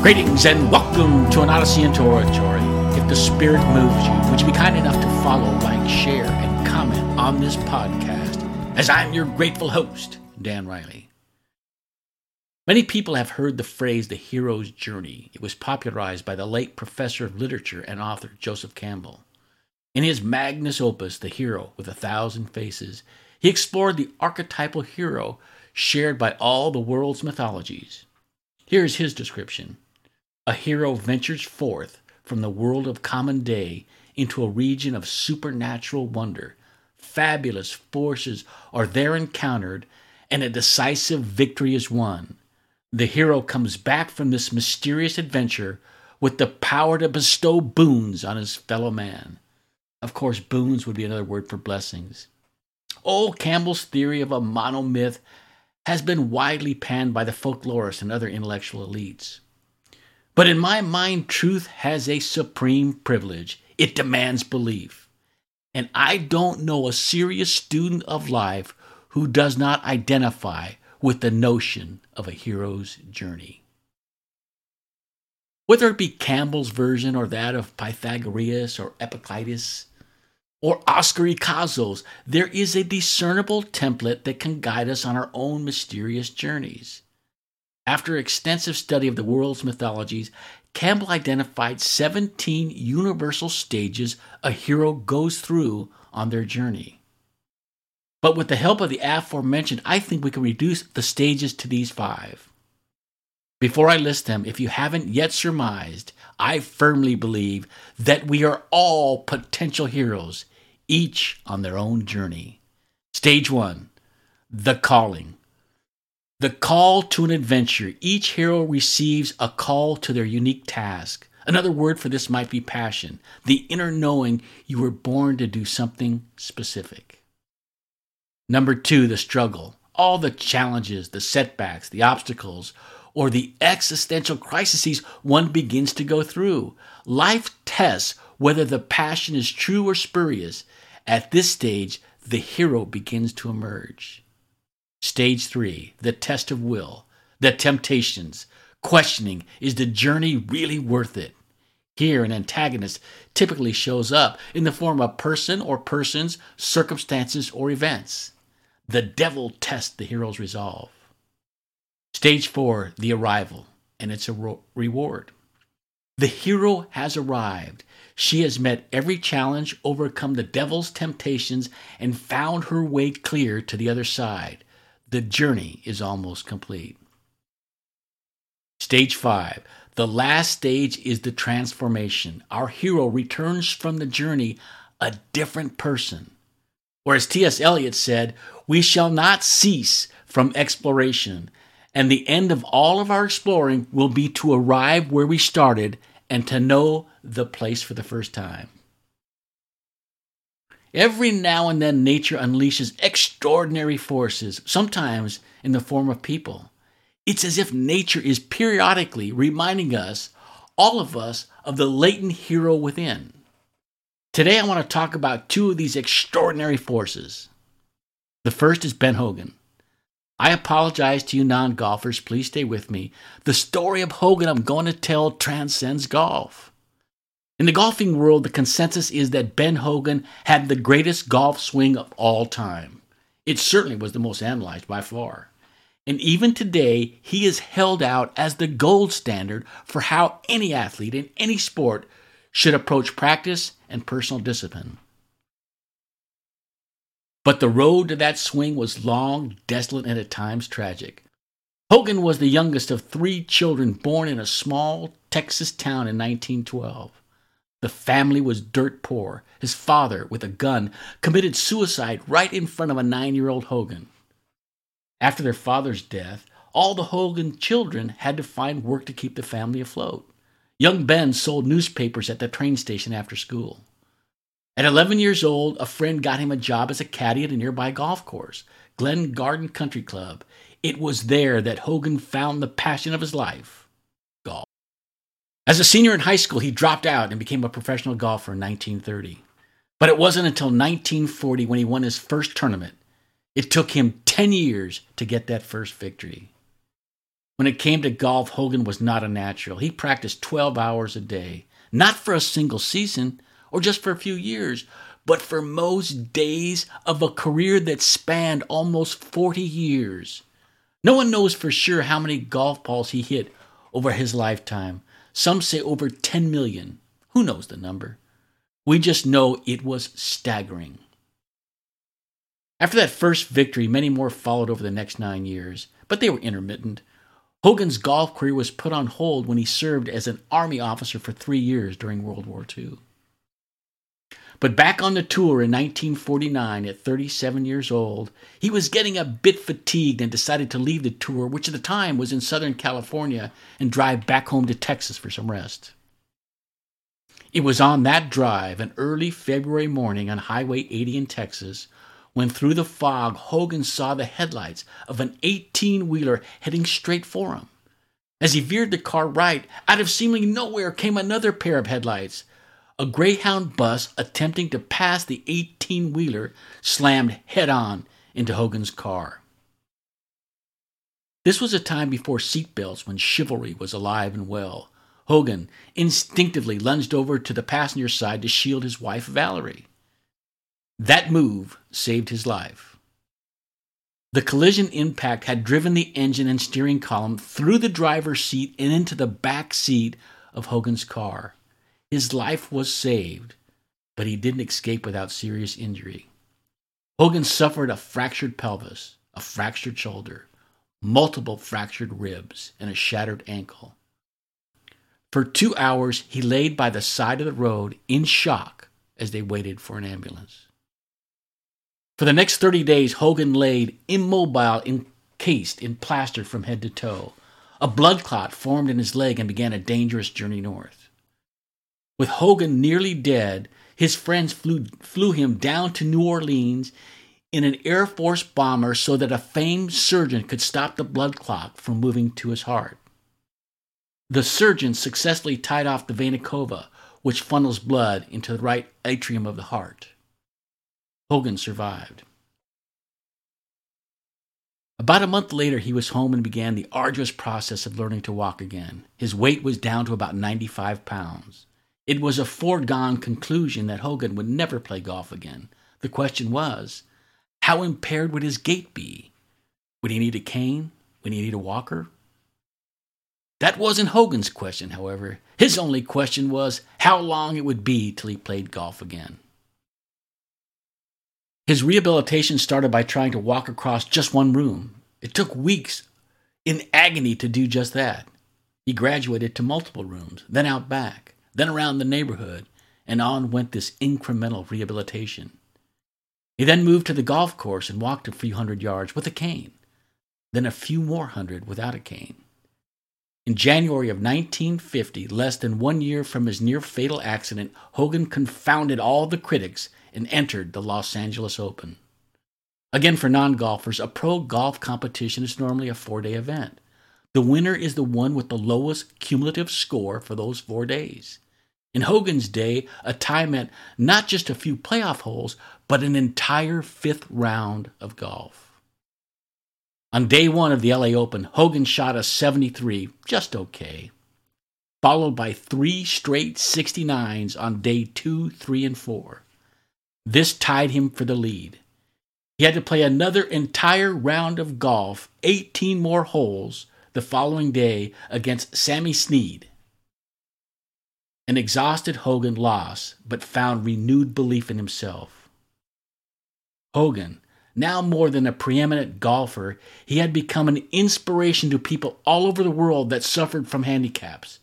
Greetings and welcome to an Odyssey into Oratory. If the Spirit moves you, would you be kind enough to follow, like, share, and comment on this podcast as I'm your grateful host, Dan Riley. Many people have heard the phrase the hero's journey. It was popularized by the late professor of literature and author Joseph Campbell. In his magnus opus, The Hero with a Thousand Faces, he explored the archetypal hero shared by all the world's mythologies. Here is his description A hero ventures forth from the world of common day into a region of supernatural wonder. Fabulous forces are there encountered, and a decisive victory is won. The hero comes back from this mysterious adventure with the power to bestow boons on his fellow man. Of course, boons would be another word for blessings. Old Campbell's theory of a monomyth has been widely panned by the folklorists and other intellectual elites. But in my mind, truth has a supreme privilege. It demands belief. And I don't know a serious student of life who does not identify with the notion of a hero's journey. Whether it be Campbell's version or that of Pythagoras or Epictetus, or Oscar Ichazo's, there is a discernible template that can guide us on our own mysterious journeys. After extensive study of the world's mythologies, Campbell identified 17 universal stages a hero goes through on their journey. But with the help of the aforementioned, I think we can reduce the stages to these five. Before I list them, if you haven't yet surmised, I firmly believe that we are all potential heroes, each on their own journey. Stage one the calling. The call to an adventure. Each hero receives a call to their unique task. Another word for this might be passion, the inner knowing you were born to do something specific. Number two, the struggle. All the challenges, the setbacks, the obstacles, or the existential crises one begins to go through. Life tests whether the passion is true or spurious. At this stage, the hero begins to emerge. Stage three, the test of will, the temptations, questioning is the journey really worth it? Here, an antagonist typically shows up in the form of person or persons, circumstances, or events. The devil tests the hero's resolve. Stage four, the arrival, and it's a ro- reward. The hero has arrived. She has met every challenge, overcome the devil's temptations, and found her way clear to the other side. The journey is almost complete. Stage five, the last stage is the transformation. Our hero returns from the journey a different person. Or as T.S. Eliot said, we shall not cease from exploration and the end of all of our exploring will be to arrive where we started and to know the place for the first time. Every now and then, nature unleashes extraordinary forces, sometimes in the form of people. It's as if nature is periodically reminding us, all of us, of the latent hero within. Today, I want to talk about two of these extraordinary forces. The first is Ben Hogan. I apologize to you non golfers. Please stay with me. The story of Hogan I'm going to tell transcends golf. In the golfing world, the consensus is that Ben Hogan had the greatest golf swing of all time. It certainly was the most analyzed by far. And even today, he is held out as the gold standard for how any athlete in any sport should approach practice and personal discipline. But the road to that swing was long, desolate, and at times tragic. Hogan was the youngest of three children born in a small Texas town in 1912. The family was dirt poor. His father, with a gun, committed suicide right in front of a nine year old Hogan. After their father's death, all the Hogan children had to find work to keep the family afloat. Young Ben sold newspapers at the train station after school. At 11 years old, a friend got him a job as a caddy at a nearby golf course, Glen Garden Country Club. It was there that Hogan found the passion of his life. As a senior in high school, he dropped out and became a professional golfer in 1930. But it wasn't until 1940 when he won his first tournament. It took him 10 years to get that first victory. When it came to golf, Hogan was not a natural. He practiced 12 hours a day, not for a single season or just for a few years, but for most days of a career that spanned almost 40 years. No one knows for sure how many golf balls he hit over his lifetime. Some say over 10 million. Who knows the number? We just know it was staggering. After that first victory, many more followed over the next nine years, but they were intermittent. Hogan's golf career was put on hold when he served as an Army officer for three years during World War II. But back on the tour in 1949, at 37 years old, he was getting a bit fatigued and decided to leave the tour, which at the time was in Southern California, and drive back home to Texas for some rest. It was on that drive, an early February morning on Highway 80 in Texas, when through the fog Hogan saw the headlights of an 18 wheeler heading straight for him. As he veered the car right, out of seemingly nowhere came another pair of headlights. A Greyhound bus attempting to pass the 18 wheeler slammed head on into Hogan's car. This was a time before seatbelts when chivalry was alive and well. Hogan instinctively lunged over to the passenger side to shield his wife, Valerie. That move saved his life. The collision impact had driven the engine and steering column through the driver's seat and into the back seat of Hogan's car. His life was saved, but he didn't escape without serious injury. Hogan suffered a fractured pelvis, a fractured shoulder, multiple fractured ribs, and a shattered ankle. For two hours, he laid by the side of the road in shock as they waited for an ambulance. For the next 30 days, Hogan laid immobile, encased in plaster from head to toe. A blood clot formed in his leg and began a dangerous journey north. With Hogan nearly dead, his friends flew, flew him down to New Orleans in an Air Force bomber so that a famed surgeon could stop the blood clot from moving to his heart. The surgeon successfully tied off the vena cava, which funnels blood into the right atrium of the heart. Hogan survived. About a month later, he was home and began the arduous process of learning to walk again. His weight was down to about 95 pounds. It was a foregone conclusion that Hogan would never play golf again. The question was, how impaired would his gait be? Would he need a cane? Would he need a walker? That wasn't Hogan's question, however. His only question was how long it would be till he played golf again. His rehabilitation started by trying to walk across just one room. It took weeks in agony to do just that. He graduated to multiple rooms, then out back, then around the neighborhood, and on went this incremental rehabilitation. He then moved to the golf course and walked a few hundred yards with a cane, then a few more hundred without a cane. In January of 1950, less than one year from his near fatal accident, Hogan confounded all the critics and entered the Los Angeles Open. Again, for non golfers, a pro golf competition is normally a four day event. The winner is the one with the lowest cumulative score for those four days. In Hogan's day, a tie meant not just a few playoff holes, but an entire fifth round of golf. On day one of the LA Open, Hogan shot a 73, just okay, followed by three straight 69s on day two, three, and four. This tied him for the lead. He had to play another entire round of golf, 18 more holes, the following day against Sammy Snead. An exhausted Hogan lost, but found renewed belief in himself. Hogan, now more than a preeminent golfer, he had become an inspiration to people all over the world that suffered from handicaps.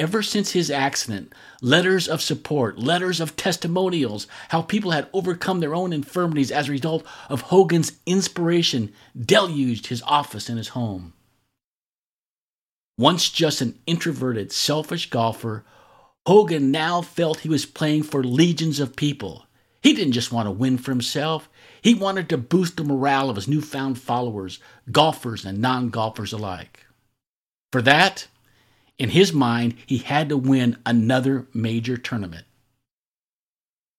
Ever since his accident, letters of support, letters of testimonials, how people had overcome their own infirmities as a result of Hogan's inspiration deluged his office and his home. Once just an introverted, selfish golfer, Hogan now felt he was playing for legions of people. He didn't just want to win for himself, he wanted to boost the morale of his newfound followers, golfers and non golfers alike. For that, in his mind, he had to win another major tournament.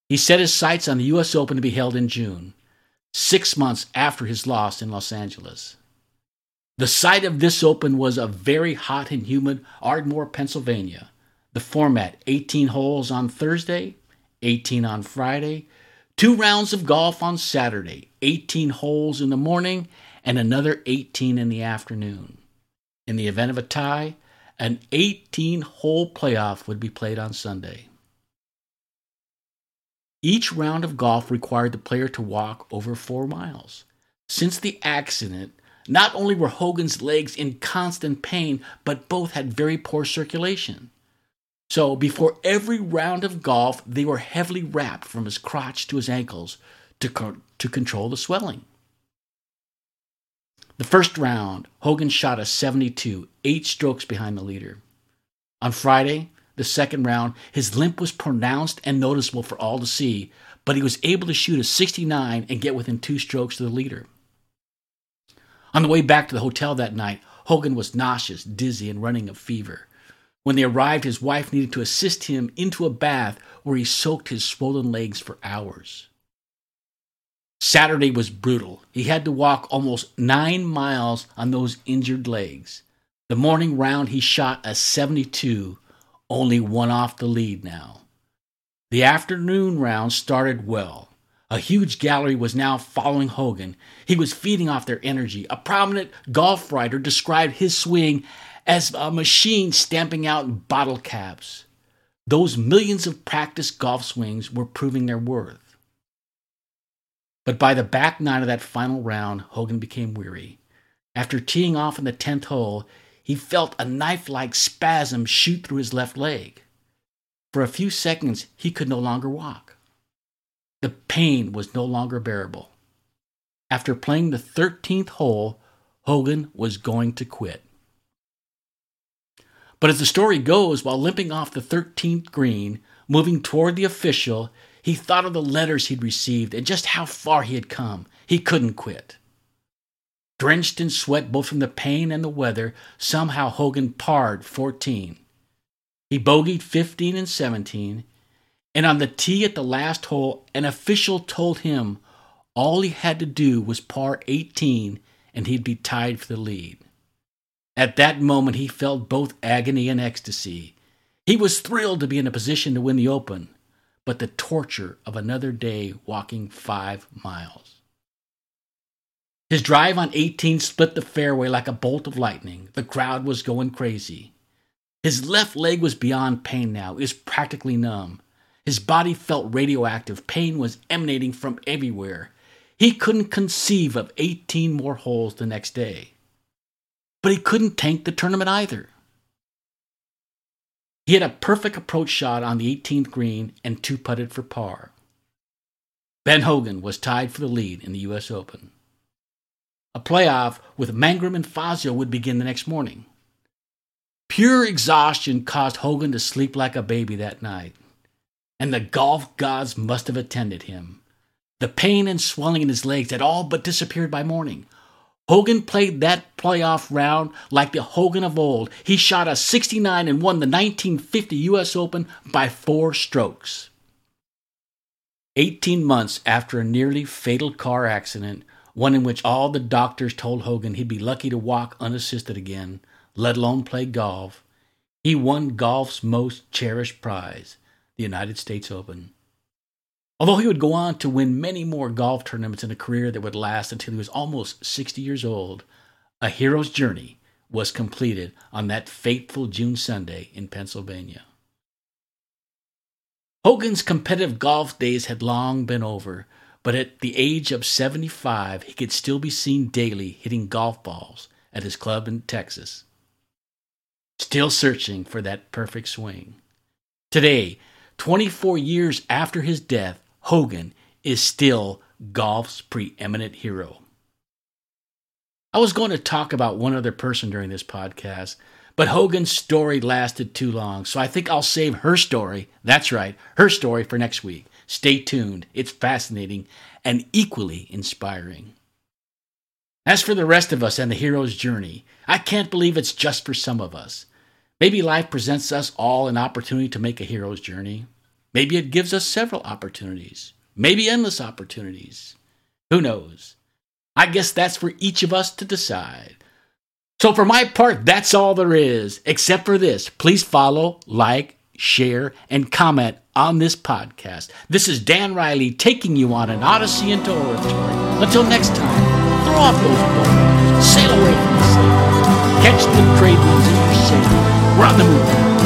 He set his sights on the U.S. Open to be held in June, six months after his loss in Los Angeles. The site of this open was a very hot and humid Ardmore, Pennsylvania. The format 18 holes on Thursday, 18 on Friday, two rounds of golf on Saturday, 18 holes in the morning, and another 18 in the afternoon. In the event of a tie, an 18 hole playoff would be played on Sunday. Each round of golf required the player to walk over four miles. Since the accident, not only were Hogan's legs in constant pain, but both had very poor circulation. So, before every round of golf, they were heavily wrapped from his crotch to his ankles to, co- to control the swelling. The first round, Hogan shot a 72, eight strokes behind the leader. On Friday, the second round, his limp was pronounced and noticeable for all to see, but he was able to shoot a 69 and get within two strokes to the leader. On the way back to the hotel that night, Hogan was nauseous, dizzy, and running a fever. When they arrived, his wife needed to assist him into a bath where he soaked his swollen legs for hours. Saturday was brutal. He had to walk almost nine miles on those injured legs. The morning round, he shot a 72, only one off the lead now. The afternoon round started well. A huge gallery was now following Hogan. He was feeding off their energy. A prominent golf writer described his swing as a machine stamping out bottle caps. Those millions of practiced golf swings were proving their worth. But by the back nine of that final round, Hogan became weary. After teeing off in the tenth hole, he felt a knife like spasm shoot through his left leg. For a few seconds, he could no longer walk. The pain was no longer bearable. After playing the 13th hole, Hogan was going to quit. But as the story goes, while limping off the 13th green, moving toward the official, he thought of the letters he'd received and just how far he had come. He couldn't quit. Drenched in sweat both from the pain and the weather, somehow Hogan parred 14. He bogeyed 15 and 17, and on the tee at the last hole, an official told him all he had to do was par 18 and he'd be tied for the lead. At that moment, he felt both agony and ecstasy. He was thrilled to be in a position to win the Open, but the torture of another day walking five miles. His drive on 18 split the fairway like a bolt of lightning. The crowd was going crazy. His left leg was beyond pain now, it was practically numb. His body felt radioactive. Pain was emanating from everywhere. He couldn't conceive of 18 more holes the next day but he couldn't tank the tournament either. He had a perfect approach shot on the 18th green and two putted for par. Ben Hogan was tied for the lead in the U.S. Open. A playoff with Mangrum and Fazio would begin the next morning. Pure exhaustion caused Hogan to sleep like a baby that night, and the golf gods must have attended him. The pain and swelling in his legs had all but disappeared by morning. Hogan played that playoff round like the Hogan of old. He shot a 69 and won the 1950 U.S. Open by four strokes. 18 months after a nearly fatal car accident, one in which all the doctors told Hogan he'd be lucky to walk unassisted again, let alone play golf, he won golf's most cherished prize, the United States Open. Although he would go on to win many more golf tournaments in a career that would last until he was almost 60 years old, a hero's journey was completed on that fateful June Sunday in Pennsylvania. Hogan's competitive golf days had long been over, but at the age of 75, he could still be seen daily hitting golf balls at his club in Texas. Still searching for that perfect swing. Today, 24 years after his death, Hogan is still golf's preeminent hero. I was going to talk about one other person during this podcast, but Hogan's story lasted too long, so I think I'll save her story, that's right, her story for next week. Stay tuned, it's fascinating and equally inspiring. As for the rest of us and the hero's journey, I can't believe it's just for some of us. Maybe life presents us all an opportunity to make a hero's journey. Maybe it gives us several opportunities, maybe endless opportunities. Who knows? I guess that's for each of us to decide. So, for my part, that's all there is, except for this. Please follow, like, share, and comment on this podcast. This is Dan Riley taking you on an odyssey into oratory. Until next time, throw off those bones, sail away from the sea, catch the trade winds in your sail. We're on the move.